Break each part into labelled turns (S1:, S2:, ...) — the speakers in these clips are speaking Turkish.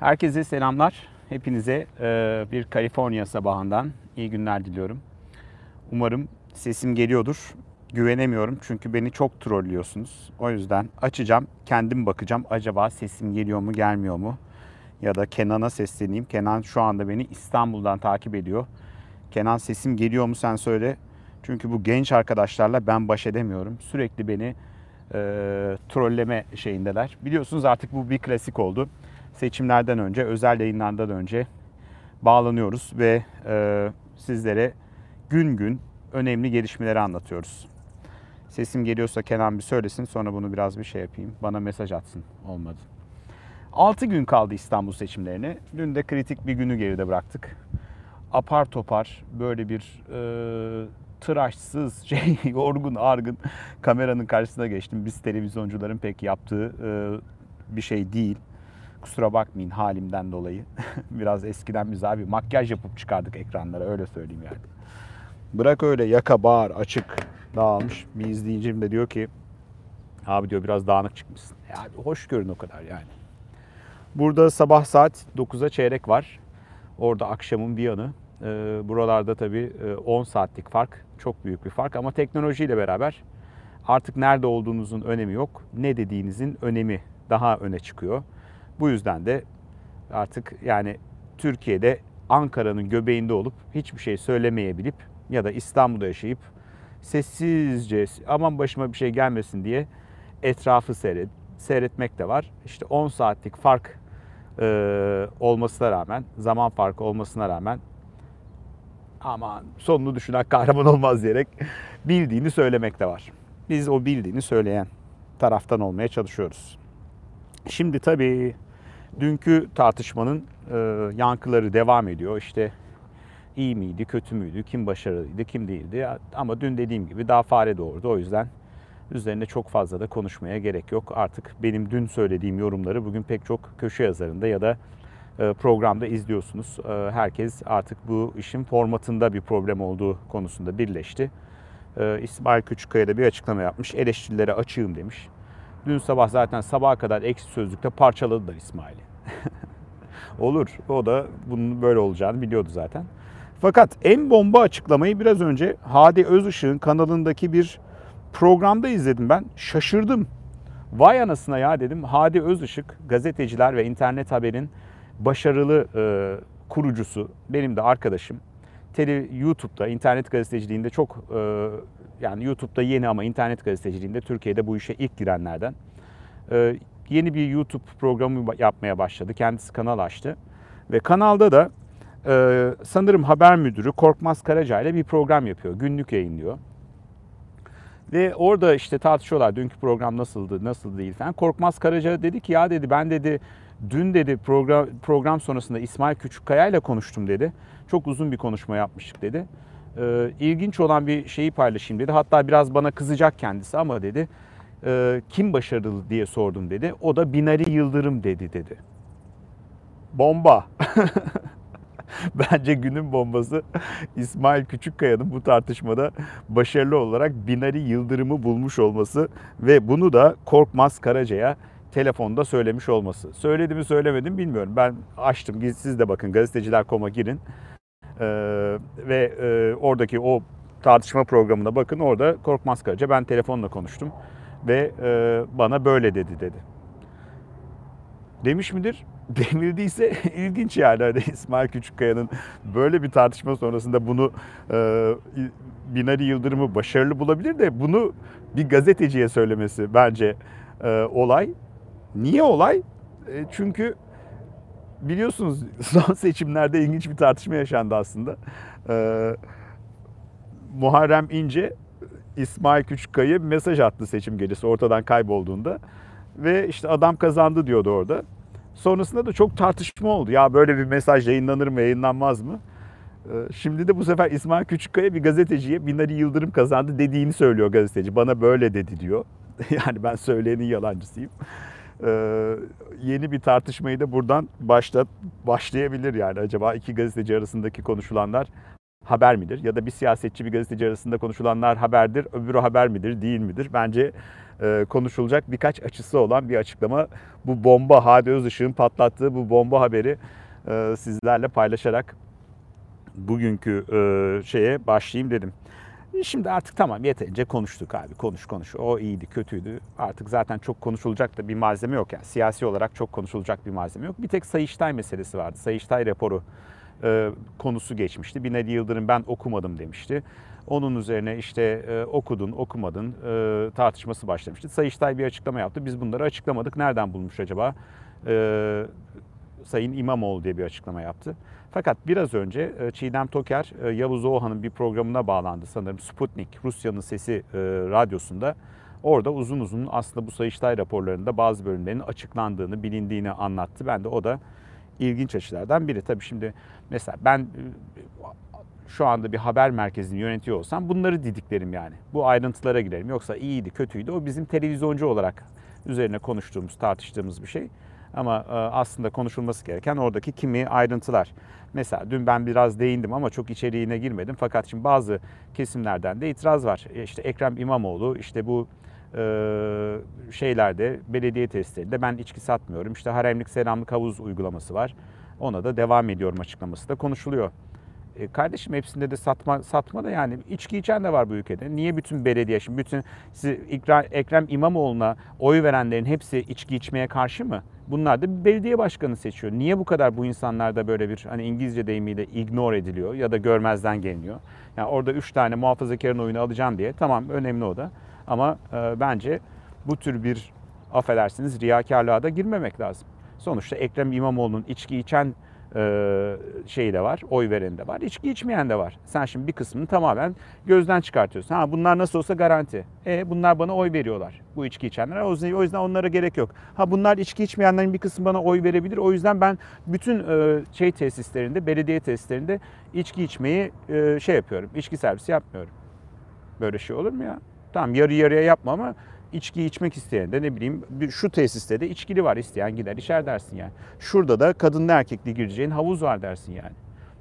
S1: Herkese selamlar. Hepinize e, bir Kaliforniya sabahından iyi günler diliyorum. Umarım sesim geliyordur. Güvenemiyorum çünkü beni çok trollüyorsunuz. O yüzden açacağım, kendim bakacağım. Acaba sesim geliyor mu, gelmiyor mu? Ya da Kenan'a sesleneyim. Kenan şu anda beni İstanbul'dan takip ediyor. Kenan sesim geliyor mu sen söyle. Çünkü bu genç arkadaşlarla ben baş edemiyorum. Sürekli beni e, trolleme şeyindeler. Biliyorsunuz artık bu bir klasik oldu. Seçimlerden önce, özel yayınlardan önce bağlanıyoruz ve e, sizlere gün gün önemli gelişmeleri anlatıyoruz. Sesim geliyorsa Kenan bir söylesin sonra bunu biraz bir şey yapayım. Bana mesaj atsın. Olmadı. 6 gün kaldı İstanbul seçimlerine. Dün de kritik bir günü geride bıraktık. Apar topar böyle bir e, tıraşsız, şey, yorgun, argın kameranın karşısına geçtim. Biz televizyoncuların pek yaptığı e, bir şey değil. Kusura bakmayın halimden dolayı. Biraz eskiden biz abi makyaj yapıp çıkardık ekranlara öyle söyleyeyim yani. Bırak öyle yaka bağır açık dağılmış. Bir izleyicim de diyor ki abi diyor biraz dağınık çıkmışsın. Ya abi hoş görün o kadar yani. Burada sabah saat 9'a çeyrek var. Orada akşamın bir yanı. Ee, buralarda tabii 10 saatlik fark. Çok büyük bir fark ama teknolojiyle beraber artık nerede olduğunuzun önemi yok. Ne dediğinizin önemi daha öne çıkıyor. Bu yüzden de artık yani Türkiye'de Ankara'nın göbeğinde olup hiçbir şey söylemeyebilip ya da İstanbul'da yaşayıp sessizce aman başıma bir şey gelmesin diye etrafı seyret, seyretmek de var. İşte 10 saatlik fark e, olmasına rağmen, zaman farkı olmasına rağmen aman sonunu düşünen kahraman olmaz diyerek bildiğini söylemek de var. Biz o bildiğini söyleyen taraftan olmaya çalışıyoruz. Şimdi tabii dünkü tartışmanın e, yankıları devam ediyor. İşte iyi miydi, kötü müydü, kim başarılıydı, kim değildi. Ama dün dediğim gibi daha fare doğurdu. O yüzden üzerine çok fazla da konuşmaya gerek yok. Artık benim dün söylediğim yorumları bugün pek çok köşe yazarında ya da e, programda izliyorsunuz. E, herkes artık bu işin formatında bir problem olduğu konusunda birleşti. E, İsmail Küçükkaya da bir açıklama yapmış. Eleştirilere açığım demiş. Dün sabah zaten sabaha kadar eksi sözlükte parçaladılar İsmail'i. Olur. O da bunun böyle olacağını biliyordu zaten. Fakat en bomba açıklamayı biraz önce Hadi Özışık'ın kanalındaki bir programda izledim ben. Şaşırdım. Vay anasına ya dedim. Hadi Özışık gazeteciler ve internet haberin başarılı e, kurucusu. Benim de arkadaşım. Tele, YouTube'da, internet gazeteciliğinde çok e, yani YouTube'da yeni ama internet gazeteciliğinde Türkiye'de bu işe ilk girenlerden. E, yeni bir YouTube programı yapmaya başladı. Kendisi kanal açtı. Ve kanalda da e, sanırım haber müdürü Korkmaz Karaca ile bir program yapıyor. Günlük yayınlıyor. Ve orada işte tartışıyorlar dünkü program nasıldı, nasıl değil falan. Korkmaz Karaca dedi ki ya dedi ben dedi dün dedi program, program sonrasında İsmail Küçükkaya ile konuştum dedi. Çok uzun bir konuşma yapmıştık dedi. Ee, ilginç olan bir şeyi paylaşayım dedi. Hatta biraz bana kızacak kendisi ama dedi e, kim başarılı diye sordum dedi. O da Binali Yıldırım dedi dedi. Bomba. Bence günün bombası İsmail Küçükkaya'nın bu tartışmada başarılı olarak Binali Yıldırım'ı bulmuş olması ve bunu da Korkmaz Karaca'ya telefonda söylemiş olması. Söyledi mi söylemedim bilmiyorum. Ben açtım. Siz de bakın gazeteciler.com'a girin. Ee, ve e, oradaki o tartışma programına bakın. Orada Korkmaz Karaca ben telefonla konuştum ve e, bana böyle dedi dedi. Demiş midir? Denildiyse ilginç yani hani İsmail Küçükkaya'nın böyle bir tartışma sonrasında bunu e, Binali Yıldırım'ı başarılı bulabilir de bunu bir gazeteciye söylemesi bence e, olay. Niye olay? E, çünkü biliyorsunuz son seçimlerde ilginç bir tartışma yaşandı aslında. E, Muharrem İnce İsmail Küçükkaya'ya bir mesaj attı seçim gecesi ortadan kaybolduğunda. Ve işte adam kazandı diyordu orada. Sonrasında da çok tartışma oldu. Ya böyle bir mesaj yayınlanır mı, yayınlanmaz mı? Ee, şimdi de bu sefer İsmail Küçükkaya bir gazeteciye Binali Yıldırım kazandı dediğini söylüyor gazeteci. Bana böyle dedi diyor. yani ben söyleyenin yalancısıyım. Ee, yeni bir tartışmayı da buradan başlat başlayabilir yani. Acaba iki gazeteci arasındaki konuşulanlar haber midir? Ya da bir siyasetçi bir gazeteci arasında konuşulanlar haberdir, öbürü haber midir, değil midir? Bence e, konuşulacak birkaç açısı olan bir açıklama. Bu bomba Hadi Özışık'ın patlattığı bu bomba haberi e, sizlerle paylaşarak bugünkü e, şeye başlayayım dedim. Şimdi artık tamam yeterince konuştuk abi. Konuş konuş. O iyiydi, kötüydü. Artık zaten çok konuşulacak da bir malzeme yok yani. Siyasi olarak çok konuşulacak bir malzeme yok. Bir tek Sayıştay meselesi vardı. Sayıştay raporu e, konusu geçmişti. Binali Yıldırım ben okumadım demişti. Onun üzerine işte e, okudun, okumadın e, tartışması başlamıştı. Sayıştay bir açıklama yaptı. Biz bunları açıklamadık. Nereden bulmuş acaba? E, Sayın İmamoğlu diye bir açıklama yaptı. Fakat biraz önce e, Çiğdem Toker, e, Yavuz Oğan'ın bir programına bağlandı sanırım. Sputnik, Rusya'nın Sesi e, radyosunda. Orada uzun uzun aslında bu Sayıştay raporlarında bazı bölümlerin açıklandığını, bilindiğini anlattı. Ben de o da ilginç açılardan biri. Tabii şimdi mesela ben şu anda bir haber merkezini yönetiyor olsam bunları didiklerim yani. Bu ayrıntılara girerim. Yoksa iyiydi, kötüydü. O bizim televizyoncu olarak üzerine konuştuğumuz, tartıştığımız bir şey. Ama aslında konuşulması gereken oradaki kimi ayrıntılar. Mesela dün ben biraz değindim ama çok içeriğine girmedim. Fakat şimdi bazı kesimlerden de itiraz var. E, işte Ekrem İmamoğlu işte bu e, şeylerde belediye testlerinde ben içki satmıyorum. İşte haremlik selamlık havuz uygulaması var. Ona da devam ediyorum açıklaması da konuşuluyor. E kardeşim hepsinde de satma satma da yani içki içen de var bu ülkede. Niye bütün belediye şimdi bütün siz Ekrem İmamoğlu'na oy verenlerin hepsi içki içmeye karşı mı? Bunlar da bir belediye başkanı seçiyor. Niye bu kadar bu insanlarda böyle bir hani İngilizce deyimiyle ignore ediliyor ya da görmezden geliniyor? Yani orada üç tane muhafazakarın oyunu alacağım diye tamam önemli o da. Ama e, bence bu tür bir affedersiniz riyakarlığa da girmemek lazım. Sonuçta Ekrem İmamoğlu'nun içki içen e, şeyi de var, oy veren de var, içki içmeyen de var. Sen şimdi bir kısmını tamamen gözden çıkartıyorsun. Ha bunlar nasıl olsa garanti. E bunlar bana oy veriyorlar. Bu içki içenler. O yüzden, o yüzden onlara gerek yok. Ha bunlar içki içmeyenlerin bir kısmı bana oy verebilir. O yüzden ben bütün e, şey tesislerinde, belediye tesislerinde içki içmeyi e, şey yapıyorum. İçki servisi yapmıyorum. Böyle şey olur mu ya? Tamam yarı yarıya yapma ama içki içmek isteyen de ne bileyim şu tesiste de içkili var isteyen gider içer dersin yani. Şurada da kadınlı erkekli gireceğin havuz var dersin yani.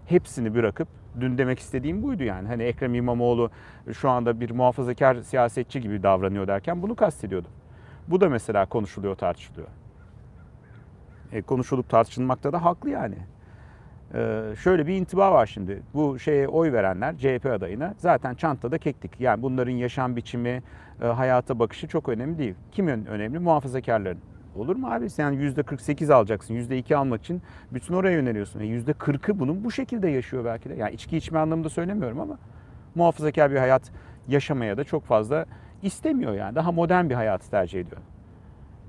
S1: Hepsini bırakıp dün demek istediğim buydu yani. Hani Ekrem İmamoğlu şu anda bir muhafazakar siyasetçi gibi davranıyor derken bunu kastediyordum. Bu da mesela konuşuluyor tartışılıyor. E, konuşulup tartışılmakta da haklı yani. Ee, şöyle bir intiba var şimdi. Bu şeye oy verenler CHP adayına zaten çantada keklik. Yani bunların yaşam biçimi, e, hayata bakışı çok önemli değil. Kimin önemli? Muhafazakarların. Olur mu abi? Sen %48 alacaksın. %2 almak için bütün oraya yöneliyorsun. E %40'ı bunun bu şekilde yaşıyor belki de. Yani içki içme anlamında söylemiyorum ama muhafazakar bir hayat yaşamaya da çok fazla istemiyor yani. Daha modern bir hayatı tercih ediyor.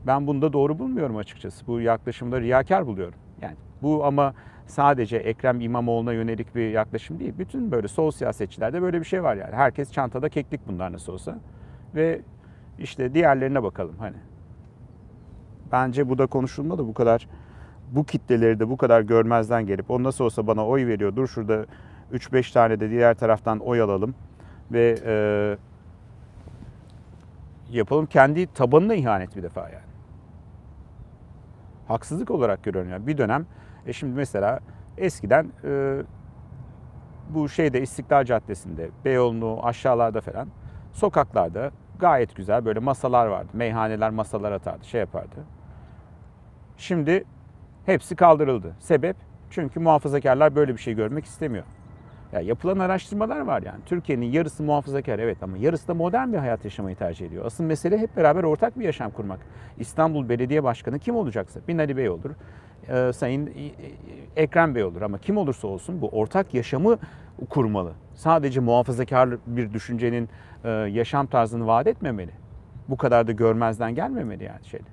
S1: Ben bunu da doğru bulmuyorum açıkçası. Bu yaklaşımda riyakar buluyorum. Yani bu ama sadece Ekrem İmamoğlu'na yönelik bir yaklaşım değil. Bütün böyle sol siyasetçilerde böyle bir şey var yani. Herkes çantada keklik bunlar nasıl olsa. Ve işte diğerlerine bakalım hani. Bence bu da konuşulma da bu kadar bu kitleleri de bu kadar görmezden gelip o nasıl olsa bana oy veriyor. Dur şurada 3-5 tane de diğer taraftan oy alalım ve e, yapalım. Kendi tabanına ihanet bir defa yani. Haksızlık olarak yani. Bir dönem e şimdi mesela eskiden e, bu şeyde İstiklal Caddesi'nde, Beyoğlu'nu aşağılarda falan sokaklarda gayet güzel böyle masalar vardı. Meyhaneler masalar atardı, şey yapardı. Şimdi hepsi kaldırıldı. Sebep? Çünkü muhafazakarlar böyle bir şey görmek istemiyor. Ya yapılan araştırmalar var yani. Türkiye'nin yarısı muhafazakar evet ama yarısı da modern bir hayat yaşamayı tercih ediyor. Asıl mesele hep beraber ortak bir yaşam kurmak. İstanbul Belediye Başkanı kim olacaksa Binali Bey olur, e, Sayın Ekrem Bey olur ama kim olursa olsun bu ortak yaşamı kurmalı. Sadece muhafazakar bir düşüncenin e, yaşam tarzını vaat etmemeli. Bu kadar da görmezden gelmemeli yani şeyde.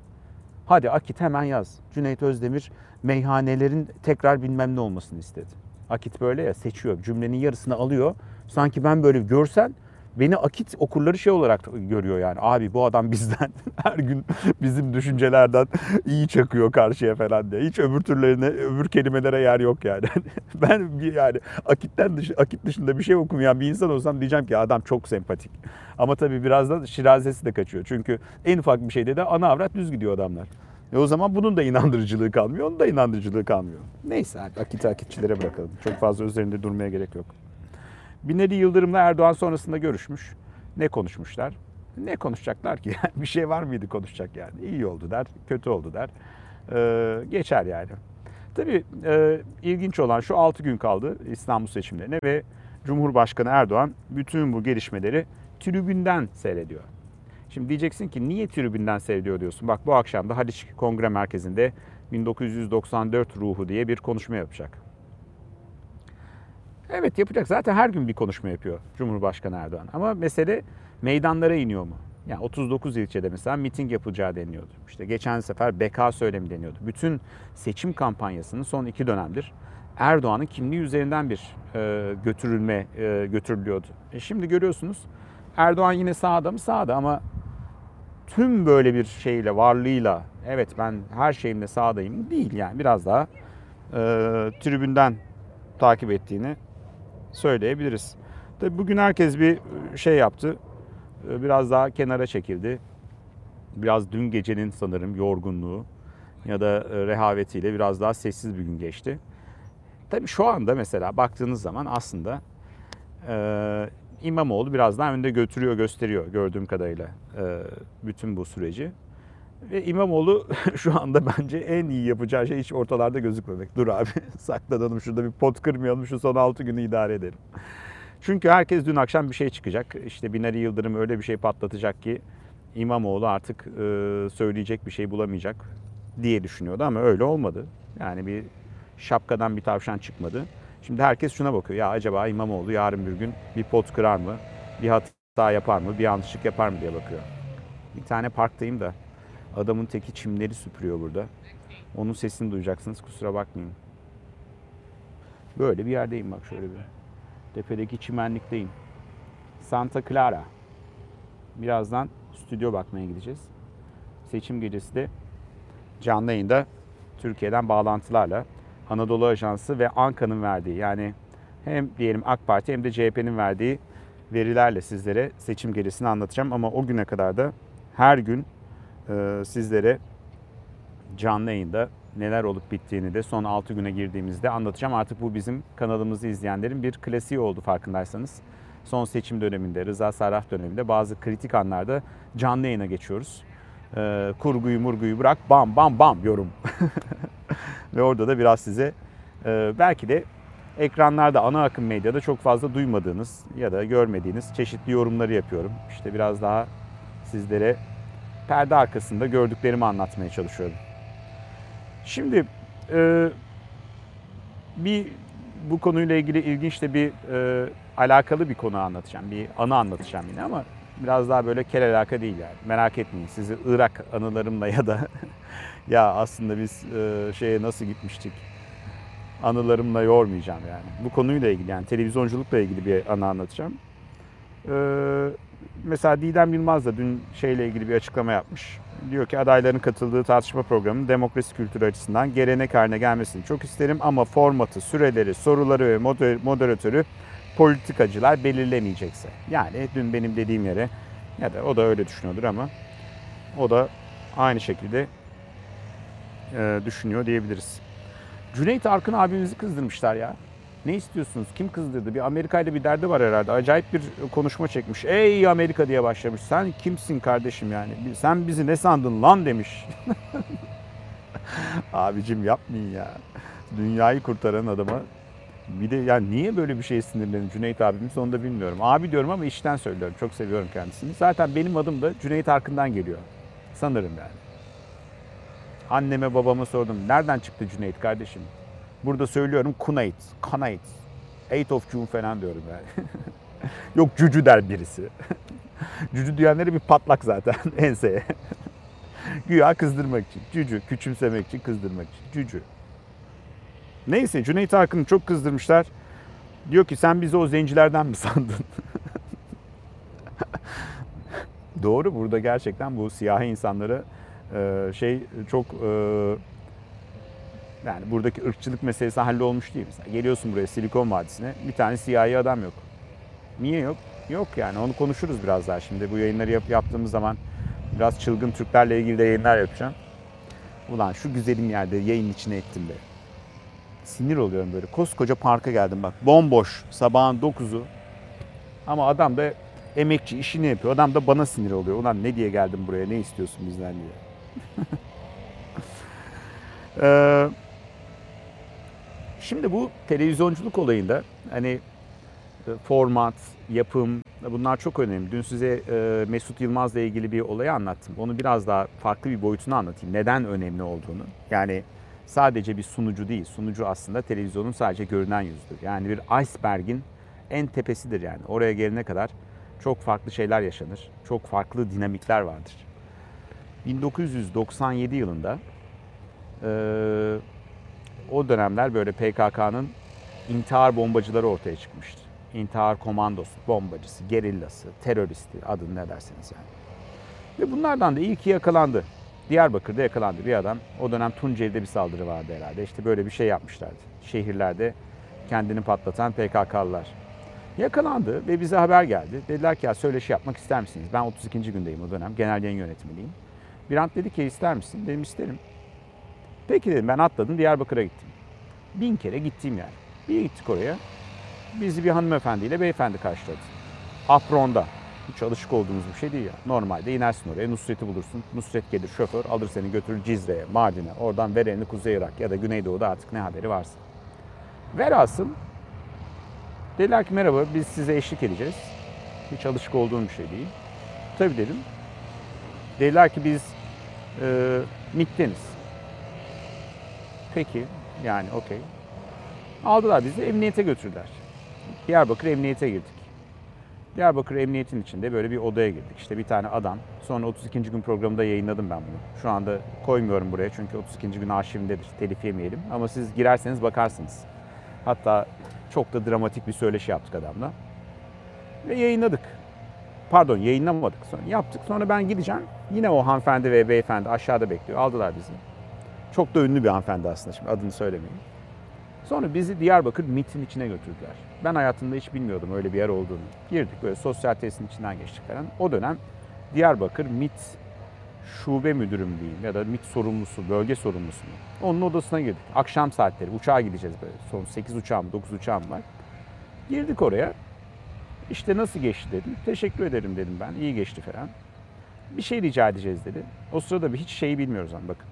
S1: Hadi Akit hemen yaz. Cüneyt Özdemir meyhanelerin tekrar bilmem ne olmasını istedi. Akit böyle ya seçiyor. Cümlenin yarısını alıyor. Sanki ben böyle görsen beni Akit okurları şey olarak görüyor yani. Abi bu adam bizden her gün bizim düşüncelerden iyi çakıyor karşıya falan diye. Hiç öbür türlerine, öbür kelimelere yer yok yani. ben yani Akit'ten dışı, Akit dışında bir şey okumayan bir insan olsam diyeceğim ki adam çok sempatik. Ama tabii biraz da şirazesi de kaçıyor. Çünkü en ufak bir şeyde de ana avrat düz gidiyor adamlar. E o zaman bunun da inandırıcılığı kalmıyor, onun da inandırıcılığı kalmıyor. Neyse akit akitçilere bırakalım. Çok fazla üzerinde durmaya gerek yok. Binali Yıldırım'la Erdoğan sonrasında görüşmüş. Ne konuşmuşlar? Ne konuşacaklar ki? bir şey var mıydı konuşacak yani? İyi oldu der, kötü oldu der. Ee, geçer yani. Tabii e, ilginç olan şu 6 gün kaldı İstanbul seçimlerine ve Cumhurbaşkanı Erdoğan bütün bu gelişmeleri tribünden seyrediyor. Şimdi diyeceksin ki niye tribünden seyrediyor diyorsun. Bak bu akşam da Haliç Kongre Merkezi'nde 1994 ruhu diye bir konuşma yapacak. Evet yapacak. Zaten her gün bir konuşma yapıyor Cumhurbaşkanı Erdoğan. Ama mesele meydanlara iniyor mu? Yani 39 ilçede mesela miting yapılacağı deniliyordu. İşte geçen sefer BK söylemi deniyordu. Bütün seçim kampanyasının son iki dönemdir Erdoğan'ın kimliği üzerinden bir e, götürülme e, götürülüyordu. E şimdi görüyorsunuz Erdoğan yine sağda mı sağda ama tüm böyle bir şeyle varlığıyla evet ben her şeyimle sağdayım değil yani biraz daha e, tribünden takip ettiğini söyleyebiliriz. Tabii bugün herkes bir şey yaptı. E, biraz daha kenara çekildi. Biraz dün gecenin sanırım yorgunluğu ya da e, rehavetiyle biraz daha sessiz bir gün geçti. Tabii şu anda mesela baktığınız zaman aslında e, İmamoğlu biraz daha önde götürüyor, gösteriyor gördüğüm kadarıyla e, bütün bu süreci. Ve İmamoğlu şu anda bence en iyi yapacağı şey hiç ortalarda gözükmemek. Dur abi saklanalım şurada bir pot kırmayalım şu son 6 günü idare edelim. Çünkü herkes dün akşam bir şey çıkacak. İşte Binali Yıldırım öyle bir şey patlatacak ki İmamoğlu artık e, söyleyecek bir şey bulamayacak diye düşünüyordu ama öyle olmadı. Yani bir şapkadan bir tavşan çıkmadı. Şimdi herkes şuna bakıyor. Ya acaba İmamoğlu yarın bir gün bir pot kırar mı? Bir hata yapar mı? Bir yanlışlık yapar mı diye bakıyor. Bir tane parktayım da adamın teki çimleri süpürüyor burada. Onun sesini duyacaksınız kusura bakmayın. Böyle bir yerdeyim bak şöyle bir. Tepedeki çimenlikteyim. Santa Clara. Birazdan stüdyo bakmaya gideceğiz. Seçim gecesi de canlı yayında Türkiye'den bağlantılarla Anadolu Ajansı ve Anka'nın verdiği yani hem diyelim AK Parti hem de CHP'nin verdiği verilerle sizlere seçim gecesini anlatacağım. Ama o güne kadar da her gün e, sizlere canlı yayında neler olup bittiğini de son 6 güne girdiğimizde anlatacağım. Artık bu bizim kanalımızı izleyenlerin bir klasiği oldu farkındaysanız. Son seçim döneminde, Rıza Sarraf döneminde bazı kritik anlarda canlı yayına geçiyoruz. E, kurguyu murguyu bırak bam bam bam yorum. Ve orada da biraz size e, belki de ekranlarda ana akım medyada çok fazla duymadığınız ya da görmediğiniz çeşitli yorumları yapıyorum. İşte biraz daha sizlere perde arkasında gördüklerimi anlatmaya çalışıyorum. Şimdi e, bir bu konuyla ilgili ilginç de bir e, alakalı bir konu anlatacağım. Bir anı anlatacağım yine ama biraz daha böyle kel alaka değil yani. Merak etmeyin sizi Irak anılarımla ya da ya aslında biz e, şeye nasıl gitmiştik anılarımla yormayacağım yani. Bu konuyla ilgili yani televizyonculukla ilgili bir anı anlatacağım. Ee, mesela Didem Yılmaz da dün şeyle ilgili bir açıklama yapmış. Diyor ki adayların katıldığı tartışma programının demokrasi kültürü açısından gelenek haline gelmesini çok isterim ama formatı, süreleri, soruları ve moderatörü politikacılar belirlemeyecekse. Yani dün benim dediğim yere ya da o da öyle düşünüyordur ama o da aynı şekilde e, düşünüyor diyebiliriz. Cüneyt Arkın abimizi kızdırmışlar ya. Ne istiyorsunuz? Kim kızdırdı? Bir Amerika ile bir derdi var herhalde. Acayip bir konuşma çekmiş. Ey Amerika diye başlamış. Sen kimsin kardeşim yani? Sen bizi ne sandın lan demiş. Abicim yapmayın ya. Dünyayı kurtaran adama bir de yani niye böyle bir şey sinirlenin Cüneyt abimiz onu da bilmiyorum. Abi diyorum ama içten söylüyorum. Çok seviyorum kendisini. Zaten benim adım da Cüneyt Arkın'dan geliyor. Sanırım yani. Anneme babama sordum. Nereden çıktı Cüneyt kardeşim? Burada söylüyorum Kunait, Kanait. 8 of June falan diyorum yani. Yok cücü der birisi. cücü diyenleri bir patlak zaten enseye. Güya kızdırmak için. Cücü, küçümsemek için, kızdırmak için. Cücü. Neyse Cüneyt Arkın'ı çok kızdırmışlar. Diyor ki sen bizi o zencilerden mi sandın? Doğru burada gerçekten bu siyahi insanları e, şey çok e, yani buradaki ırkçılık meselesi hallolmuş değil. Mesela geliyorsun buraya Silikon Vadisi'ne bir tane siyahi adam yok. Niye yok? Yok yani onu konuşuruz biraz daha şimdi. Bu yayınları yap, yaptığımız zaman biraz çılgın Türklerle ilgili de yayınlar yapacağım. Ulan şu güzelim yerde yayın içine ettim be. Sinir oluyorum böyle. Koskoca parka geldim bak. Bomboş. Sabahın 9'u. Ama adam da Emekçi işini yapıyor. Adam da bana sinir oluyor. Ulan ne diye geldim buraya ne istiyorsun bizden diye. Ee, şimdi bu televizyonculuk olayında hani e, format, yapım bunlar çok önemli. Dün size e, Mesut Yılmaz'la ilgili bir olayı anlattım. Onu biraz daha farklı bir boyutunu anlatayım. Neden önemli olduğunu. Yani sadece bir sunucu değil. Sunucu aslında televizyonun sadece görünen yüzüdür. Yani bir iceberg'in en tepesidir yani. Oraya gelene kadar çok farklı şeyler yaşanır. Çok farklı dinamikler vardır. 1997 yılında o dönemler böyle PKK'nın intihar bombacıları ortaya çıkmıştı. İntihar komandosu, bombacısı, gerillası, teröristi adını ne derseniz yani. Ve bunlardan da ilki yakalandı. Diyarbakır'da yakalandı bir adam. O dönem Tunceli'de bir saldırı vardı herhalde. İşte böyle bir şey yapmışlardı. Şehirlerde kendini patlatan PKK'lılar. Yakalandı ve bize haber geldi. Dediler ki ya söyleşi yapmak ister misiniz? Ben 32. gündeyim o dönem. Genel yayın yönetmeniyim. Birant dedi ki ister misin? Dedim isterim. Peki dedim ben atladım Diyarbakır'a gittim. Bin kere gittiğim yer. Bir gittik oraya. Bizi bir hanımefendiyle beyefendi karşıladı. Apron'da. Hiç alışık olduğumuz bir şey değil ya. Normalde inersin oraya, Nusret'i bulursun. Nusret gelir şoför, alır seni götürür Cizre'ye, Mardin'e. Oradan ver elini Kuzey Irak ya da Güneydoğu'da artık ne haberi varsa. Velhasıl dediler ki merhaba biz size eşlik edeceğiz. Hiç alışık olduğum bir şey değil. Tabii dedim. Dediler ki biz e, MİT'teniz. Peki yani okey. Aldılar bizi emniyete götürdüler. Diyarbakır emniyete girdik. Diyarbakır emniyetin içinde böyle bir odaya girdik. İşte bir tane adam. Sonra 32. gün programında yayınladım ben bunu. Şu anda koymuyorum buraya çünkü 32. gün arşivindedir. Telif yemeyelim. Ama siz girerseniz bakarsınız. Hatta çok da dramatik bir söyleşi yaptık adamla. Ve yayınladık. Pardon yayınlamadık. Sonra yaptık. Sonra ben gideceğim. Yine o hanımefendi ve beyefendi aşağıda bekliyor. Aldılar bizi. Çok da ünlü bir hanımefendi aslında şimdi adını söylemeyeyim. Sonra bizi Diyarbakır MIT'in içine götürdüler. Ben hayatımda hiç bilmiyordum öyle bir yer olduğunu. Girdik böyle sosyal tesisin içinden geçtik falan. O dönem Diyarbakır MIT şube müdürüm diyeyim ya da MIT sorumlusu, bölge sorumlusu mu? Onun odasına girdik. Akşam saatleri uçağa gideceğiz böyle. Son 8 uçağım, 9 uçağım var. Girdik oraya. İşte nasıl geçti dedim. Teşekkür ederim dedim ben. İyi geçti falan. Bir şey rica edeceğiz dedi. O sırada bir hiç şeyi bilmiyoruz ama bakın.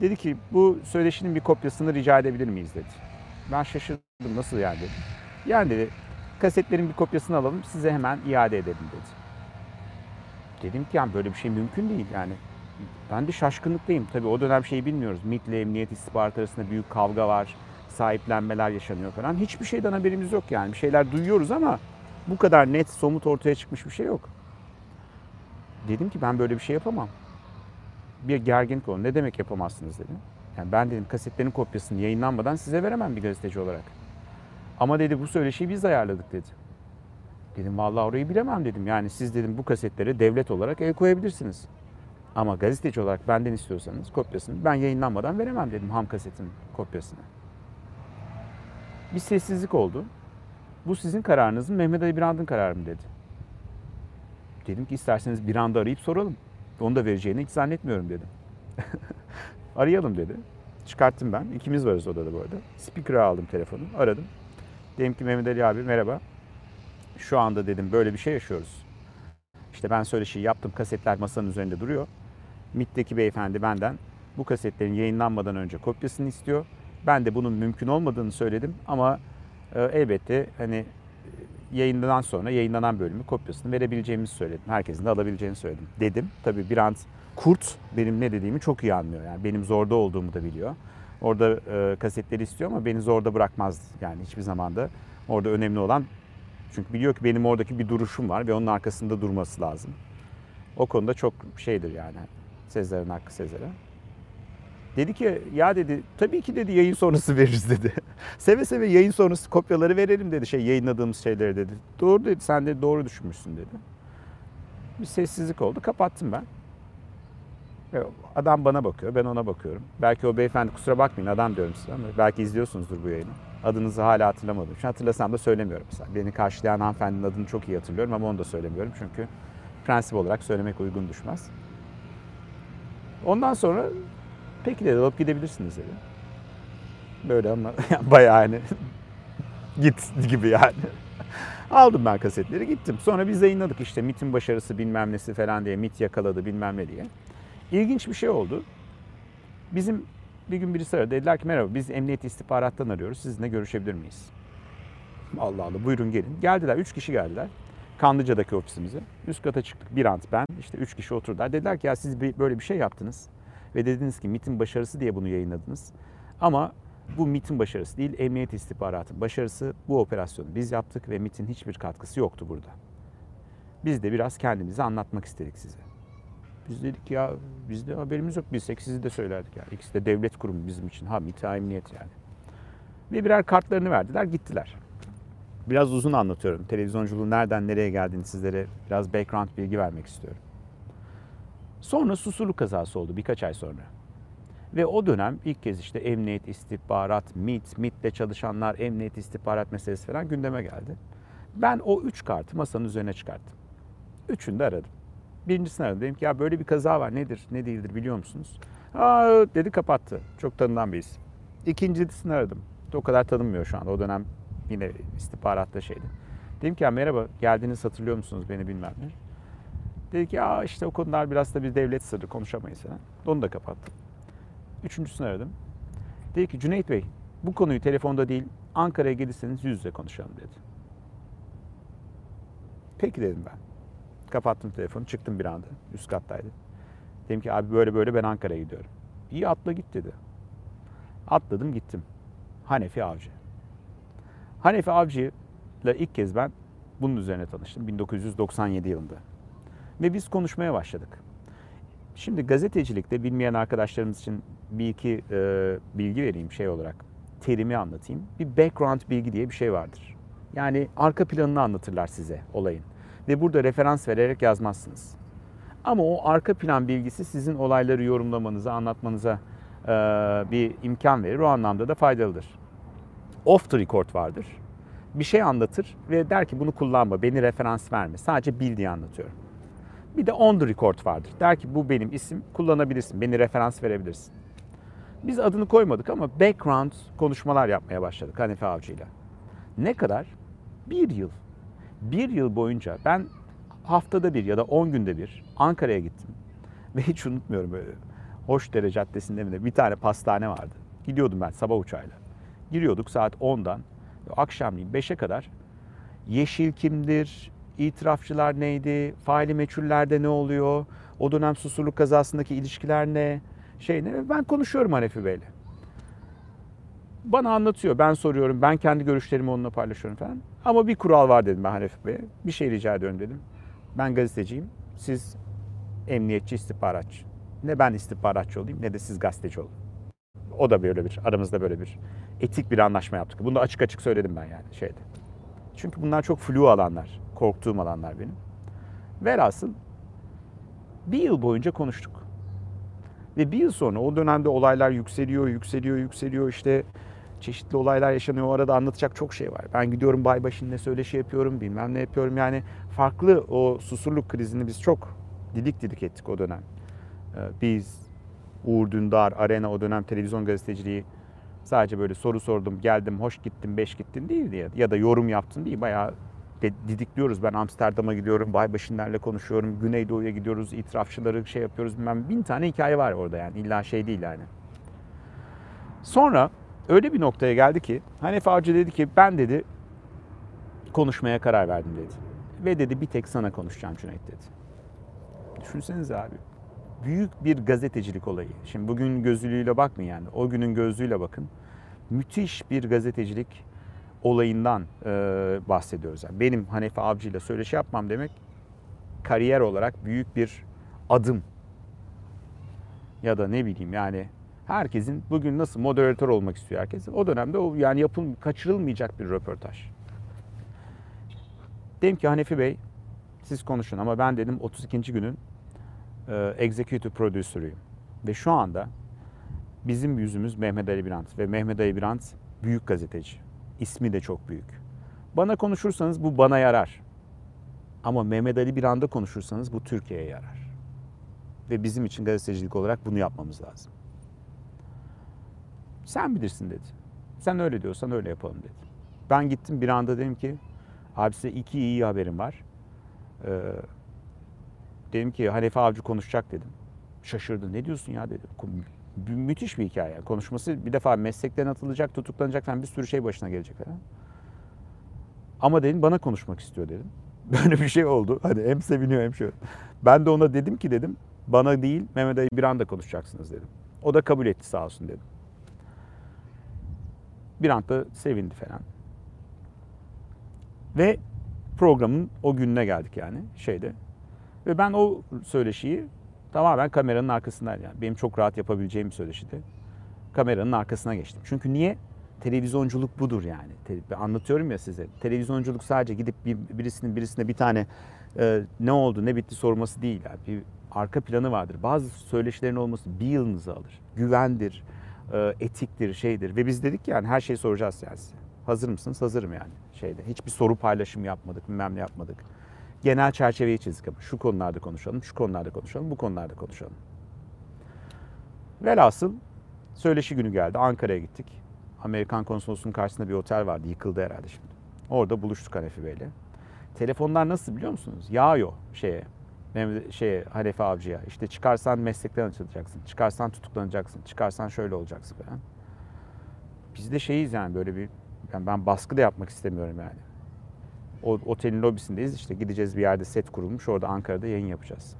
S1: Dedi ki bu söyleşinin bir kopyasını rica edebilir miyiz dedi. Ben şaşırdım nasıl yani dedim. Yani dedi kasetlerin bir kopyasını alalım size hemen iade edelim dedi. Dedim ki yani böyle bir şey mümkün değil yani. Ben de şaşkınlıktayım. Tabii o dönem şeyi bilmiyoruz. MİT ile Emniyet İstihbarat arasında büyük kavga var. Sahiplenmeler yaşanıyor falan. Hiçbir şeyden haberimiz yok yani. Bir şeyler duyuyoruz ama bu kadar net, somut ortaya çıkmış bir şey yok. Dedim ki ben böyle bir şey yapamam bir gergin konu. Ne demek yapamazsınız dedim. Yani ben dedim kasetlerin kopyasını yayınlanmadan size veremem bir gazeteci olarak. Ama dedi bu söyleşiyi biz ayarladık dedi. Dedim vallahi orayı bilemem dedim. Yani siz dedim bu kasetlere devlet olarak el koyabilirsiniz. Ama gazeteci olarak benden istiyorsanız kopyasını ben yayınlanmadan veremem dedim ham kasetin kopyasını. Bir sessizlik oldu. Bu sizin kararınız mı Mehmet Ali Birand'ın kararı mı dedi. Dedim ki isterseniz Birand'ı arayıp soralım. Onu da vereceğini hiç zannetmiyorum dedim. Arayalım dedi. Çıkarttım ben. İkimiz varız odada bu arada. Speaker'a aldım telefonu. Aradım. Dedim ki Mehmet Ali abi merhaba. Şu anda dedim böyle bir şey yaşıyoruz. İşte ben söyleşi yaptım. Kasetler masanın üzerinde duruyor. MIT'teki beyefendi benden bu kasetlerin yayınlanmadan önce kopyasını istiyor. Ben de bunun mümkün olmadığını söyledim ama e, elbette hani yayından sonra yayınlanan bölümü kopyasını verebileceğimizi söyledim. Herkesin de alabileceğini söyledim. Dedim. Tabii bir an kurt benim ne dediğimi çok iyi anlıyor. Yani benim zorda olduğumu da biliyor. Orada e, kasetleri istiyor ama beni zorda bırakmaz yani hiçbir zamanda. Orada önemli olan çünkü biliyor ki benim oradaki bir duruşum var ve onun arkasında durması lazım. O konuda çok şeydir yani. Sezer'in hakkı Sezer'e. Dedi ki ya dedi tabii ki dedi yayın sonrası veririz dedi. seve seve yayın sonrası kopyaları verelim dedi şey yayınladığımız şeyleri dedi. Doğru dedi sen de doğru düşünmüşsün dedi. Bir sessizlik oldu kapattım ben. Adam bana bakıyor ben ona bakıyorum. Belki o beyefendi kusura bakmayın adam diyorum size ama belki izliyorsunuzdur bu yayını. Adınızı hala hatırlamadım. Şu hatırlasam da söylemiyorum mesela. Beni karşılayan hanımefendinin adını çok iyi hatırlıyorum ama onu da söylemiyorum çünkü prensip olarak söylemek uygun düşmez. Ondan sonra Peki dedi alıp gidebilirsiniz dedi. Böyle ama bayağı hani git gibi yani. Aldım ben kasetleri gittim. Sonra biz yayınladık işte MIT'in başarısı bilmem nesi falan diye. MIT yakaladı bilmem ne diye. İlginç bir şey oldu. Bizim bir gün birisi aradı. Dediler ki merhaba biz emniyet istihbarattan arıyoruz. Sizinle görüşebilir miyiz? Allah Allah buyurun gelin. Geldiler. Üç kişi geldiler. Kanlıca'daki ofisimize. Üst kata çıktık. Bir ant ben. işte üç kişi oturdular. Dediler ki ya siz böyle bir şey yaptınız. Ve dediniz ki MIT'in başarısı diye bunu yayınladınız. Ama bu MIT'in başarısı değil, emniyet istihbaratın başarısı. Bu operasyonu biz yaptık ve MIT'in hiçbir katkısı yoktu burada. Biz de biraz kendimizi anlatmak istedik size. Biz dedik ya bizde haberimiz yok. Bilsek sizi de söylerdik ya. İkisi de devlet kurumu bizim için. Ha ha emniyet yani. Ve birer kartlarını verdiler, gittiler. Biraz uzun anlatıyorum. Televizyonculuğun nereden nereye geldiğini sizlere biraz background bilgi vermek istiyorum. Sonra Susurluk kazası oldu birkaç ay sonra. Ve o dönem ilk kez işte emniyet, istihbarat, MIT, MIT'le çalışanlar, emniyet, istihbarat meselesi falan gündeme geldi. Ben o üç kartı masanın üzerine çıkarttım. Üçünü de aradım. Birincisini aradım. Dedim ki ya böyle bir kaza var nedir, ne değildir biliyor musunuz? Aa dedi kapattı. Çok tanınan bir isim. İkincisini aradım. O kadar tanınmıyor şu anda. O dönem yine istihbaratta şeydi. Dedim ki ya merhaba geldiniz hatırlıyor musunuz beni bilmem ne. Dedi ki ya işte o konular biraz da bir devlet sırrı konuşamayız falan. Onu da kapattım. Üçüncüsünü aradım. Dedi ki Cüneyt Bey bu konuyu telefonda değil Ankara'ya gelirseniz yüz yüze konuşalım dedi. Peki dedim ben. Kapattım telefonu çıktım bir anda üst kattaydı. Dedim ki abi böyle böyle ben Ankara'ya gidiyorum. İyi atla git dedi. Atladım gittim. Hanefi Avcı. Hanefi Avcı ile ilk kez ben bunun üzerine tanıştım 1997 yılında. Ve biz konuşmaya başladık. Şimdi gazetecilikte bilmeyen arkadaşlarımız için bir iki e, bilgi vereyim şey olarak. Terimi anlatayım. Bir background bilgi diye bir şey vardır. Yani arka planını anlatırlar size olayın. Ve burada referans vererek yazmazsınız. Ama o arka plan bilgisi sizin olayları yorumlamanıza, anlatmanıza e, bir imkan verir. O anlamda da faydalıdır. Off the record vardır. Bir şey anlatır ve der ki bunu kullanma, beni referans verme. Sadece bildiği anlatıyorum. Bir de on the record vardır. Der ki bu benim isim, kullanabilirsin, beni referans verebilirsin. Biz adını koymadık ama background konuşmalar yapmaya başladık Hanife Avcı'yla. Ne kadar? Bir yıl. Bir yıl boyunca ben haftada bir ya da on günde bir Ankara'ya gittim. Ve hiç unutmuyorum böyle Hoşdere Caddesi'nde mi de bir tane pastane vardı. Gidiyordum ben sabah uçağıyla. Giriyorduk saat 10'dan akşamleyin 5'e kadar. Yeşil kimdir, itirafçılar neydi, faili meçhullerde ne oluyor, o dönem susurluk kazasındaki ilişkiler ne, şey ne. Ben konuşuyorum Hanefi Bey'le. Bana anlatıyor, ben soruyorum, ben kendi görüşlerimi onunla paylaşıyorum falan. Ama bir kural var dedim ben Hanefi Bey'e. Bir şey rica ediyorum dedim. Ben gazeteciyim, siz emniyetçi, istihbaratçı. Ne ben istihbaratçı olayım ne de siz gazeteci olun. O da böyle bir, aramızda böyle bir etik bir anlaşma yaptık. Bunu da açık açık söyledim ben yani şeyde. Çünkü bunlar çok flu alanlar, korktuğum alanlar benim. Velhasıl bir yıl boyunca konuştuk. Ve bir yıl sonra o dönemde olaylar yükseliyor, yükseliyor, yükseliyor. İşte çeşitli olaylar yaşanıyor. O arada anlatacak çok şey var. Ben gidiyorum Baybaşı'nda söyleşi yapıyorum, bilmem ne yapıyorum. Yani farklı o susurluk krizini biz çok didik didik ettik o dönem. Biz, Uğur Dündar, Arena o dönem televizyon gazeteciliği sadece böyle soru sordum, geldim, hoş gittim, beş gittin değil diye ya da yorum yaptın değil. Bayağı didikliyoruz. Ben Amsterdam'a gidiyorum, Baybaşınlarla konuşuyorum, Güneydoğu'ya gidiyoruz, itirafçıları şey yapıyoruz. Bilmem bin tane hikaye var orada yani. İlla şey değil yani. Sonra öyle bir noktaya geldi ki Hanef Avcı dedi ki ben dedi konuşmaya karar verdim dedi. Ve dedi bir tek sana konuşacağım Cüneyt dedi. Düşünsenize abi büyük bir gazetecilik olayı. Şimdi bugün gözlüğüyle bakmayın yani. O günün gözlüğüyle bakın. Müthiş bir gazetecilik olayından e, bahsediyoruz. Yani benim Hanefi Avcı ile söyleşi yapmam demek kariyer olarak büyük bir adım. Ya da ne bileyim yani herkesin bugün nasıl moderatör olmak istiyor herkes. O dönemde o yani yapıl kaçırılmayacak bir röportaj. Dedim ki Hanefi Bey siz konuşun ama ben dedim 32. günün e, executive producer'ıyım. Ve şu anda bizim yüzümüz Mehmet Ali Birant ve Mehmet Ali Birant büyük gazeteci. İsmi de çok büyük. Bana konuşursanız bu bana yarar. Ama Mehmet Ali Birand'a konuşursanız bu Türkiye'ye yarar. Ve bizim için gazetecilik olarak bunu yapmamız lazım. Sen bilirsin dedi. Sen öyle diyorsan öyle yapalım dedi. Ben gittim bir anda dedim ki Abi size iki iyi haberim var. Ee, dedim ki Hanefi Avcı konuşacak dedim. Şaşırdı. Ne diyorsun ya dedi. Mü- müthiş bir hikaye. Konuşması bir defa meslekten atılacak, tutuklanacak falan bir sürü şey başına gelecek falan. Ama dedim bana konuşmak istiyor dedim. Böyle bir şey oldu. Hani hem seviniyor hem şöyle. Ben de ona dedim ki dedim bana değil Mehmet Ali bir anda konuşacaksınız dedim. O da kabul etti sağ olsun dedim. Bir anda sevindi falan. Ve programın o gününe geldik yani şeyde. Ve ben o söyleşiyi tamamen kameranın arkasındaydım. Yani benim çok rahat yapabileceğim bir söyleşiydi. Kameranın arkasına geçtim. Çünkü niye? Televizyonculuk budur yani. Anlatıyorum ya size. Televizyonculuk sadece gidip bir, birisinin birisine bir tane e, ne oldu ne bitti sorması değil. Yani bir arka planı vardır. Bazı söyleşilerin olması bir yılınızı alır. Güvendir, etiktir, şeydir. Ve biz dedik yani her şeyi soracağız yani size. Hazır mısınız? Hazırım yani şeyde. Hiçbir soru paylaşımı yapmadık, bilmem ne yapmadık. Genel çerçeveyi çizdik ama şu konularda konuşalım, şu konularda konuşalım, bu konularda konuşalım. Velhasıl söyleşi günü geldi. Ankara'ya gittik. Amerikan konsolosunun karşısında bir otel vardı. Yıkıldı herhalde şimdi. Orada buluştuk Hanefi Bey'le. Telefonlar nasıl biliyor musunuz? Yağıyor şeye. Mehmet şeye Hanefi Avcı'ya. İşte çıkarsan meslekten açılacaksın. Çıkarsan tutuklanacaksın. Çıkarsan şöyle olacaksın falan. Biz de şeyiz yani böyle bir yani ben baskı da yapmak istemiyorum yani. O otelin lobisindeyiz işte gideceğiz bir yerde set kurulmuş orada Ankara'da yayın yapacağız.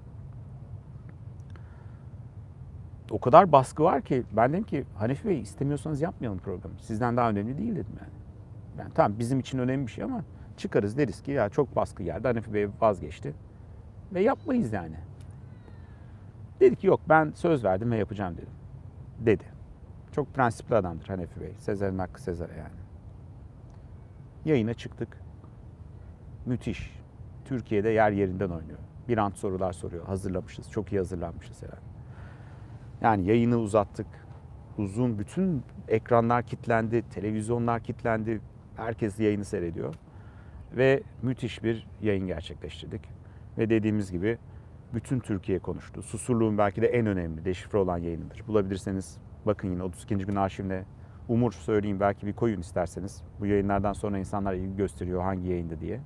S1: O kadar baskı var ki ben dedim ki Hanefi Bey istemiyorsanız yapmayalım programı. Sizden daha önemli değil dedim yani. Yani tamam bizim için önemli bir şey ama çıkarız deriz ki ya çok baskı geldi Hanefi Bey vazgeçti. Ve yapmayız yani. Dedi ki yok ben söz verdim ve yapacağım dedim. Dedi. Çok prensipli adamdır Hanefi Bey. Sezer'in hakkı Sezer'e yani. Yayına çıktık. Müthiş. Türkiye'de yer yerinden oynuyor. Bir ant sorular soruyor. Hazırlamışız. Çok iyi hazırlanmışız herhalde. Yani yayını uzattık. Uzun bütün ekranlar kilitlendi, televizyonlar kilitlendi. Herkes yayını seyrediyor. Ve müthiş bir yayın gerçekleştirdik. Ve dediğimiz gibi bütün Türkiye konuştu. Susurluğun belki de en önemli deşifre olan yayınıdır. Bulabilirseniz bakın yine 32. gün arşivine Umur söyleyeyim belki bir koyun isterseniz. Bu yayınlardan sonra insanlar ilgi gösteriyor hangi yayında diye.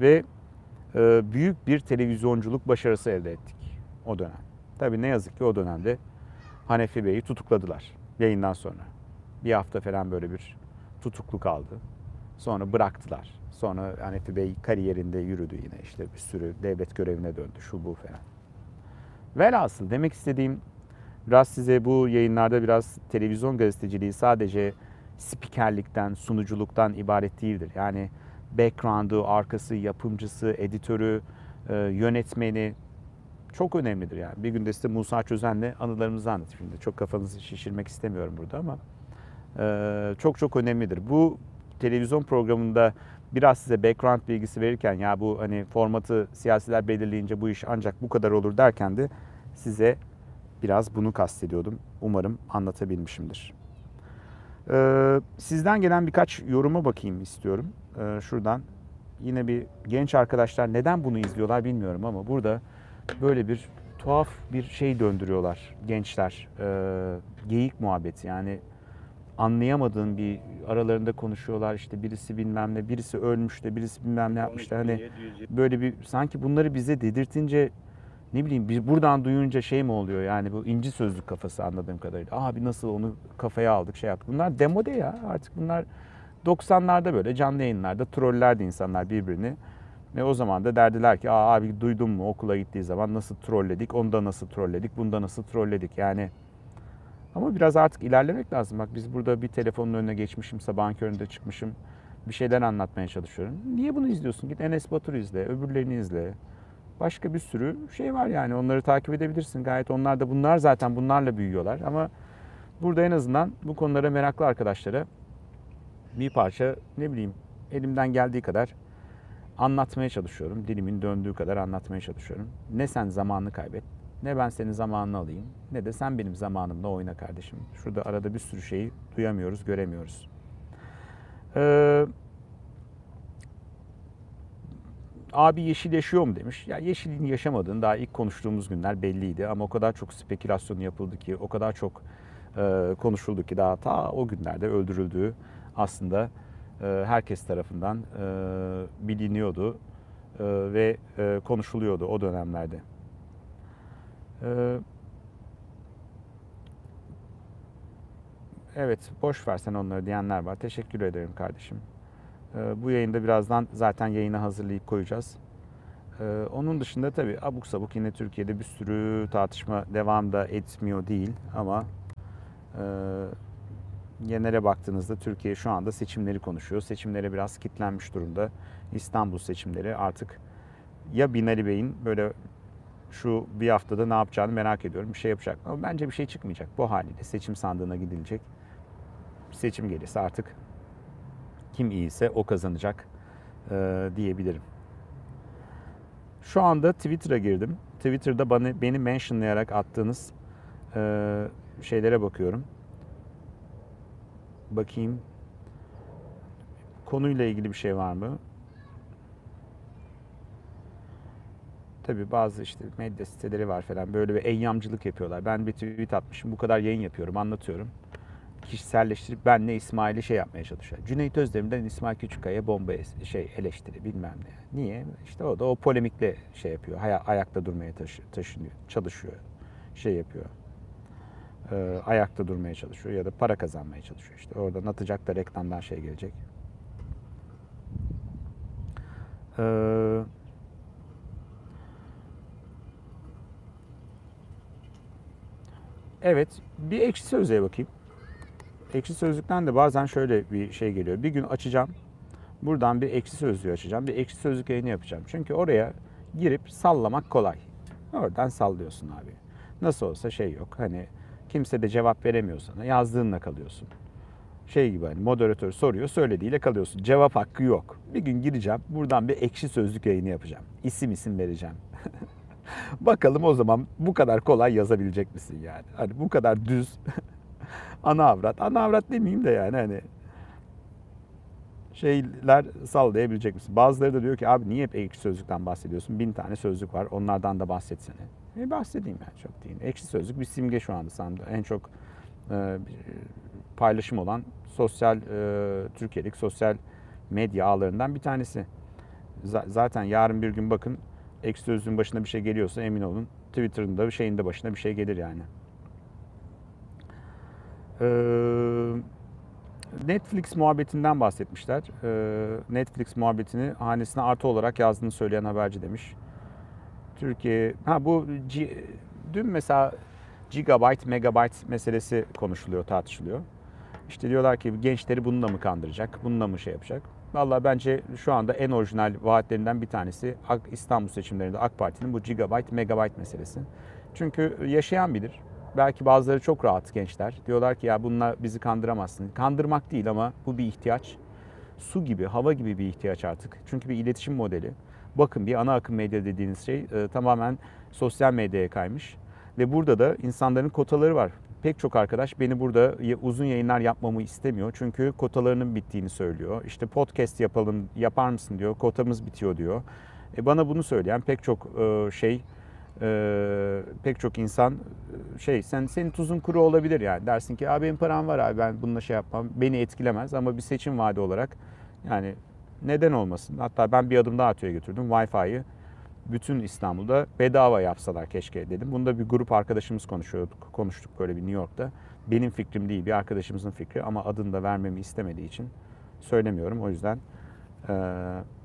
S1: Ve e, büyük bir televizyonculuk başarısı elde ettik o dönem. Tabii ne yazık ki o dönemde Hanefi Bey'i tutukladılar yayından sonra. Bir hafta falan böyle bir tutukluk aldı. Sonra bıraktılar. Sonra Hanefi Bey kariyerinde yürüdü yine işte bir sürü devlet görevine döndü şu bu falan. Velhasıl demek istediğim biraz size bu yayınlarda biraz televizyon gazeteciliği sadece spikerlikten, sunuculuktan ibaret değildir. Yani background'u, arkası, yapımcısı, editörü, e, yönetmeni çok önemlidir yani. Bir günde size Musa Çözen'le anılarımızı anlatayım. Şimdi çok kafanızı şişirmek istemiyorum burada ama e, çok çok önemlidir. Bu televizyon programında biraz size background bilgisi verirken ya bu hani formatı siyasiler belirleyince bu iş ancak bu kadar olur derken de size biraz bunu kastediyordum. Umarım anlatabilmişimdir. Ee, sizden gelen birkaç yoruma bakayım istiyorum. Ee, şuradan yine bir genç arkadaşlar neden bunu izliyorlar bilmiyorum ama burada böyle bir tuhaf bir şey döndürüyorlar gençler. Ee, geyik muhabbeti yani anlayamadığın bir aralarında konuşuyorlar işte birisi bilmem ne birisi ölmüş de birisi bilmem ne yapmış da hani böyle bir sanki bunları bize dedirtince ne bileyim biz buradan duyunca şey mi oluyor yani bu inci sözlük kafası anladığım kadarıyla. Abi nasıl onu kafaya aldık şey yaptık. Bunlar demode ya artık bunlar 90'larda böyle canlı yayınlarda trollerdi insanlar birbirini. Ve o zaman da derdiler ki Aa, abi duydun mu okula gittiği zaman nasıl trolledik, onu da nasıl trolledik, bunu da nasıl trolledik yani. Ama biraz artık ilerlemek lazım. Bak biz burada bir telefonun önüne geçmişim, sabahın köründe çıkmışım. Bir şeyler anlatmaya çalışıyorum. Niye bunu izliyorsun? Git Enes Batur izle, öbürlerini izle. Başka bir sürü şey var yani onları takip edebilirsin. Gayet onlar da bunlar zaten bunlarla büyüyorlar. Ama burada en azından bu konulara meraklı arkadaşlara bir parça ne bileyim elimden geldiği kadar anlatmaya çalışıyorum. Dilimin döndüğü kadar anlatmaya çalışıyorum. Ne sen zamanını kaybet, ne ben senin zamanını alayım, ne de sen benim zamanımla oyna kardeşim. Şurada arada bir sürü şeyi duyamıyoruz, göremiyoruz. Ee, abi yeşil yaşıyor mu demiş. Ya yeşilin yaşamadığını daha ilk konuştuğumuz günler belliydi ama o kadar çok spekülasyon yapıldı ki, o kadar çok e, konuşuldu ki daha ta o günlerde öldürüldüğü aslında e, herkes tarafından e, biliniyordu e, ve e, konuşuluyordu o dönemlerde. E, evet, boş versen onları diyenler var. Teşekkür ederim kardeşim. E, bu yayında birazdan zaten yayına hazırlayıp koyacağız. Ee, onun dışında tabii abuk sabuk yine Türkiye'de bir sürü tartışma devam da etmiyor değil ama e, genele baktığınızda Türkiye şu anda seçimleri konuşuyor. Seçimlere biraz kitlenmiş durumda. İstanbul seçimleri artık ya Binali Bey'in böyle şu bir haftada ne yapacağını merak ediyorum. Bir şey yapacak ama bence bir şey çıkmayacak. Bu haliyle seçim sandığına gidilecek. Seçim gelirse artık kim iyiyse o kazanacak e, diyebilirim. Şu anda Twitter'a girdim. Twitter'da bana beni mentionlayarak attığınız e, şeylere bakıyorum. Bakayım. Konuyla ilgili bir şey var mı? Tabii bazı işte medya siteleri var falan böyle bir eyyamcılık yapıyorlar. Ben bir tweet atmışım. Bu kadar yayın yapıyorum, anlatıyorum. Kişiselleştirip benle İsmail'i şey yapmaya çalışıyor. Cüneyt Özdemir'den İsmail Küçükkaya bomba şey eleştiri bilmem ne. Niye? İşte o da o polemikle şey yapıyor. Hay- ayakta durmaya taşı- taşınıyor, çalışıyor. Şey yapıyor. Ee, ayakta durmaya çalışıyor ya da para kazanmaya çalışıyor. İşte oradan atacak da reklamdan şey gelecek. Ee, evet, bir ekşi sözlüğe bakayım. Ekşi sözlükten de bazen şöyle bir şey geliyor. Bir gün açacağım. Buradan bir ekşi sözlüğü açacağım. Bir ekşi sözlük yayını yapacağım. Çünkü oraya girip sallamak kolay. Oradan sallıyorsun abi. Nasıl olsa şey yok. Hani kimse de cevap veremiyor sana. Yazdığınla kalıyorsun. Şey gibi hani moderatör soruyor, söylediğiyle kalıyorsun. Cevap hakkı yok. Bir gün gireceğim. Buradan bir ekşi sözlük yayını yapacağım. İsim isim vereceğim. Bakalım o zaman bu kadar kolay yazabilecek misin yani? Hani bu kadar düz ana avrat. Ana avrat demeyeyim de yani hani şeyler sallayabilecek misin? Bazıları da diyor ki abi niye hep ekşi sözlükten bahsediyorsun? Bin tane sözlük var onlardan da bahsetsene. E bahsedeyim yani çok değil. Ekşi sözlük bir simge şu anda sanırım. En çok e, paylaşım olan sosyal e, Türkiye'lik sosyal medya ağlarından bir tanesi. Z- zaten yarın bir gün bakın sözlüğün başına bir şey geliyorsa emin olun Twitter'ın da şeyin de başına bir şey gelir yani. Ee, Netflix muhabbetinden bahsetmişler. Ee, Netflix muhabbetini hanesine artı olarak yazdığını söyleyen haberci demiş. Türkiye, ha bu dün mesela gigabyte, megabyte meselesi konuşuluyor, tartışılıyor. İşte diyorlar ki gençleri bununla mı kandıracak, bununla mı şey yapacak? Vallahi bence şu anda en orijinal vaatlerinden bir tanesi İstanbul seçimlerinde AK Parti'nin bu gigabyte, megabyte meselesi. Çünkü yaşayan bilir belki bazıları çok rahat gençler. Diyorlar ki ya bununla bizi kandıramazsın. Kandırmak değil ama bu bir ihtiyaç. Su gibi, hava gibi bir ihtiyaç artık. Çünkü bir iletişim modeli. Bakın bir ana akım medya dediğiniz şey e, tamamen sosyal medyaya kaymış. Ve burada da insanların kotaları var. Pek çok arkadaş beni burada uzun yayınlar yapmamı istemiyor. Çünkü kotalarının bittiğini söylüyor. İşte podcast yapalım, yapar mısın diyor. Kotamız bitiyor diyor. E bana bunu söyleyen pek çok e, şey e, pek çok insan şey sen senin tuzun kuru olabilir yani dersin ki abi benim param var abi ben bununla şey yapmam beni etkilemez ama bir seçim vaadi olarak yani neden olmasın hatta ben bir adım daha öteye götürdüm Wi-Fi'yi bütün İstanbul'da bedava yapsalar keşke dedim. Bunda bir grup arkadaşımız konuşuyorduk, konuştuk böyle bir New York'ta. Benim fikrim değil, bir arkadaşımızın fikri ama adını da vermemi istemediği için söylemiyorum. O yüzden e,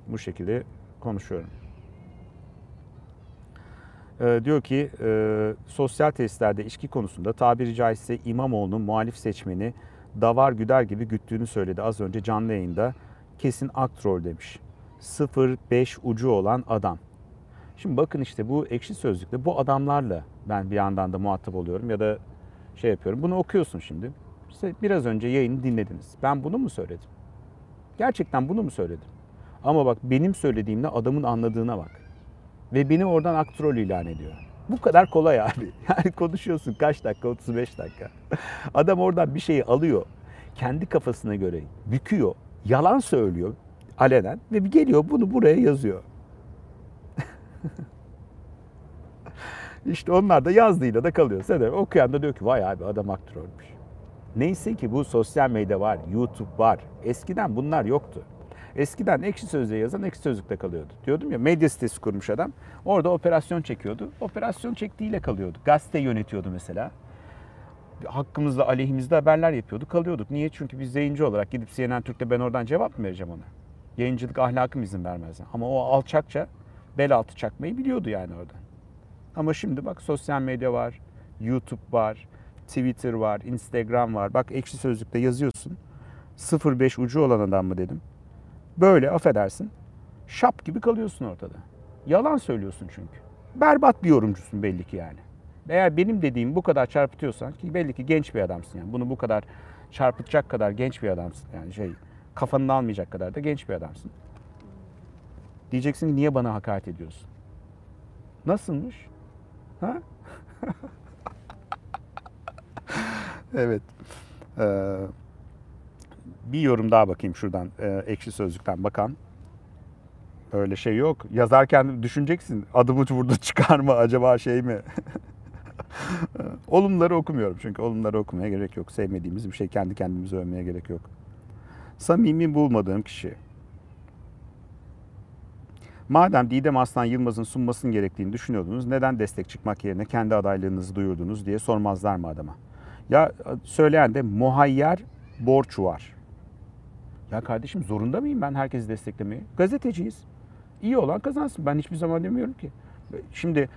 S1: bu şekilde konuşuyorum. E, diyor ki e, sosyal tesislerde içki konusunda tabiri caizse İmamoğlu'nun muhalif seçmeni davar güder gibi güttüğünü söyledi az önce canlı yayında. Kesin aktrol demiş. 0-5 ucu olan adam. Şimdi bakın işte bu ekşi sözlükte bu adamlarla ben bir yandan da muhatap oluyorum ya da şey yapıyorum. Bunu okuyorsun şimdi. İşte biraz önce yayını dinlediniz. Ben bunu mu söyledim? Gerçekten bunu mu söyledim? Ama bak benim söylediğimle adamın anladığına bak. Ve beni oradan aktrol ilan ediyor. Bu kadar kolay abi. Yani konuşuyorsun kaç dakika? 35 dakika. Adam oradan bir şeyi alıyor. Kendi kafasına göre büküyor. Yalan söylüyor alenen ve geliyor bunu buraya yazıyor. İşte onlar da yazdığıyla da kalıyor. De okuyan da diyor ki vay abi adam aktör olmuş.
S2: Neyse ki bu sosyal medya var, YouTube var. Eskiden bunlar yoktu. Eskiden ekşi sözlüğe yazan ekşi sözlükte kalıyordu. Diyordum ya medya sitesi kurmuş adam. Orada operasyon çekiyordu. Operasyon çektiğiyle kalıyordu. Gazete yönetiyordu mesela. Hakkımızda aleyhimizde haberler yapıyordu. Kalıyorduk. Niye? Çünkü biz yayıncı olarak gidip CNN Türk'te ben oradan cevap mı vereceğim ona? Yayıncılık ahlakım izin vermez. Ama o alçakça bel altı çakmayı biliyordu yani oradan. Ama şimdi bak sosyal medya var, YouTube var, Twitter var, Instagram var. Bak ekşi sözlükte yazıyorsun. 05 ucu olan adam mı dedim. Böyle affedersin. Şap gibi kalıyorsun ortada. Yalan söylüyorsun çünkü. Berbat bir yorumcusun belli ki yani. Eğer benim dediğim bu kadar çarpıtıyorsan ki belli ki genç bir adamsın yani. Bunu bu kadar çarpıtacak kadar genç bir adamsın. Yani şey kafanı almayacak kadar da genç bir adamsın. Diyeceksin ki niye bana hakaret ediyorsun? Nasılmış? Ha? evet. Ee, bir yorum daha bakayım şuradan e, ekşi sözlükten bakan. Öyle şey yok. Yazarken düşüneceksin adımı burada çıkar mı acaba şey mi? olumları okumuyorum çünkü olumları okumaya gerek yok. Sevmediğimiz bir şey kendi kendimize övmeye gerek yok. Samimi bulmadığım kişi. Madem Didem Aslan Yılmaz'ın sunmasının gerektiğini düşünüyordunuz, neden destek çıkmak yerine kendi adaylığınızı duyurdunuz diye sormazlar mı adama? Ya söyleyen de muhayyer borç var. Ya kardeşim zorunda mıyım ben herkesi desteklemeye? Gazeteciyiz. İyi olan kazansın. Ben hiçbir zaman demiyorum ki. Şimdi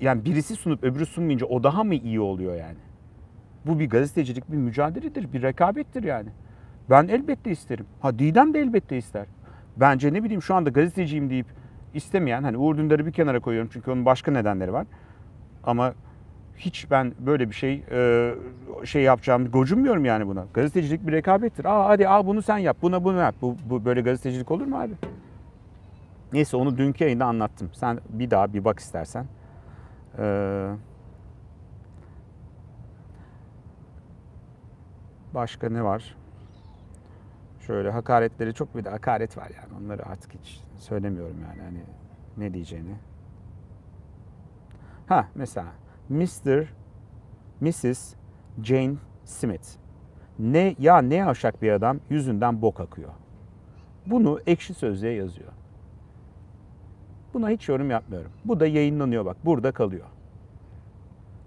S2: yani birisi sunup öbürü sunmayınca o daha mı iyi oluyor yani? Bu bir gazetecilik, bir mücadeledir, bir rekabettir yani. Ben elbette isterim. Ha Didem de elbette ister. Bence ne bileyim şu anda gazeteciyim deyip istemeyen hani Uğur Dündar'ı bir kenara koyuyorum çünkü onun başka nedenleri var. Ama hiç ben böyle bir şey e, şey yapacağımı gocunmuyorum yani buna. Gazetecilik bir rekabettir. Aa hadi al bunu sen yap, buna bunu yap. Bu, bu böyle gazetecilik olur mu abi? Neyse onu dünkü yayında anlattım. Sen bir daha bir bak istersen. Ee, başka ne var? Şöyle hakaretleri çok bir de hakaret var yani. Onları artık hiç söylemiyorum yani hani ne diyeceğini. Ha mesela Mr. Mrs. Jane Smith. Ne ya ne yavşak bir adam yüzünden bok akıyor. Bunu ekşi sözlüğe yazıyor. Buna hiç yorum yapmıyorum. Bu da yayınlanıyor bak burada kalıyor.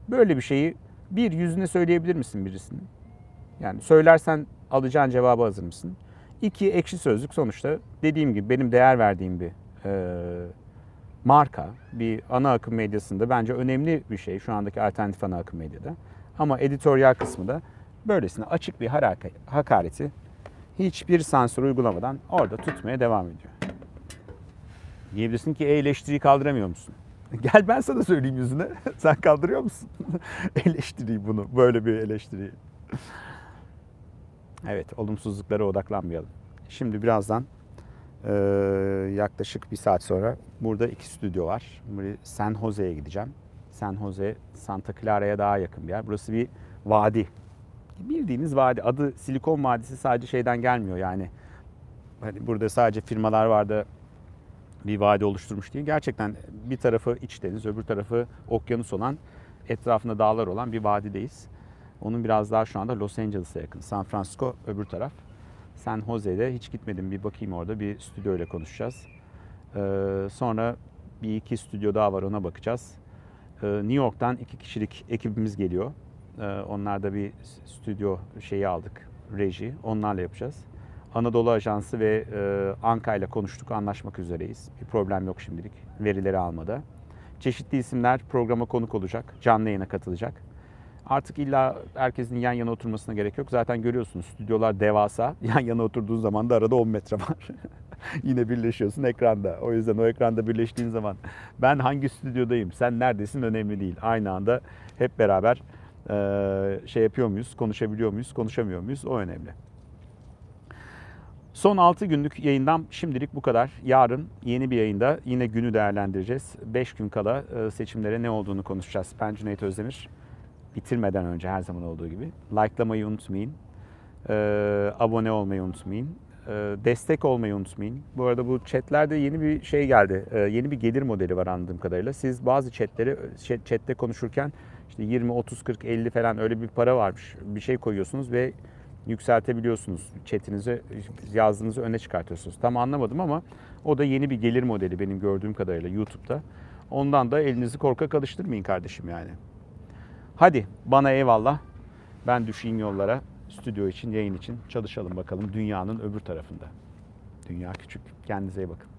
S2: Böyle bir şeyi bir yüzüne söyleyebilir misin birisinin? Yani söylersen alacağın cevabı hazır mısın? İki ekşi sözlük sonuçta dediğim gibi benim değer verdiğim bir e, marka. Bir ana akım medyasında bence önemli bir şey şu andaki alternatif ana akım medyada. Ama editoryal kısmı da böylesine açık bir hakareti hiçbir sansür uygulamadan orada tutmaya devam ediyor. Diyebilirsin ki e, eleştiriyi kaldıramıyor musun? Gel ben sana söyleyeyim yüzüne. Sen kaldırıyor musun? eleştiriyi bunu, böyle bir eleştiriyi. Evet, olumsuzluklara odaklanmayalım. Şimdi birazdan e, yaklaşık bir saat sonra burada iki stüdyo var. San Jose'ye gideceğim. San Jose, Santa Clara'ya daha yakın bir yer. Burası bir vadi. Bildiğiniz vadi. Adı Silikon Vadisi sadece şeyden gelmiyor yani. Hani burada sadece firmalar vardı bir vadi oluşturmuş değil. Gerçekten bir tarafı iç deniz, öbür tarafı okyanus olan, etrafında dağlar olan bir vadideyiz. Onun biraz daha şu anda Los Angeles'a yakın. San Francisco öbür taraf. San Jose'de hiç gitmedim. Bir bakayım orada bir stüdyo ile konuşacağız. Ee, sonra bir iki stüdyo daha var ona bakacağız. Ee, New York'tan iki kişilik ekibimiz geliyor. Ee, onlarda bir stüdyo şeyi aldık, reji. Onlarla yapacağız. Anadolu Ajansı ve e, Anka ile konuştuk, anlaşmak üzereyiz. Bir problem yok şimdilik verileri almada. Çeşitli isimler programa konuk olacak, canlı yayına katılacak. Artık illa herkesin yan yana oturmasına gerek yok. Zaten görüyorsunuz stüdyolar devasa. Yan yana oturduğun zaman da arada 10 metre var. Yine birleşiyorsun ekranda. O yüzden o ekranda birleştiğin zaman ben hangi stüdyodayım, sen neredesin önemli değil. Aynı anda hep beraber şey yapıyor muyuz, konuşabiliyor muyuz, konuşamıyor muyuz o önemli. Son 6 günlük yayından şimdilik bu kadar. Yarın yeni bir yayında yine günü değerlendireceğiz. 5 gün kala seçimlere ne olduğunu konuşacağız. Ben Cüneyt Özdemir. Bitirmeden önce her zaman olduğu gibi. Like'lamayı unutmayın. E, abone olmayı unutmayın. E, destek olmayı unutmayın. Bu arada bu chatlerde yeni bir şey geldi. Yeni bir gelir modeli var anladığım kadarıyla. Siz bazı chatleri chatte konuşurken işte 20, 30, 40, 50 falan öyle bir para varmış. Bir şey koyuyorsunuz ve yükseltebiliyorsunuz. Chatinizi yazdığınızı öne çıkartıyorsunuz. Tam anlamadım ama o da yeni bir gelir modeli benim gördüğüm kadarıyla YouTube'da. Ondan da elinizi korkak alıştırmayın kardeşim yani. Hadi bana eyvallah. Ben düşeyim yollara. Stüdyo için, yayın için çalışalım bakalım dünyanın öbür tarafında. Dünya küçük. Kendinize iyi bakın.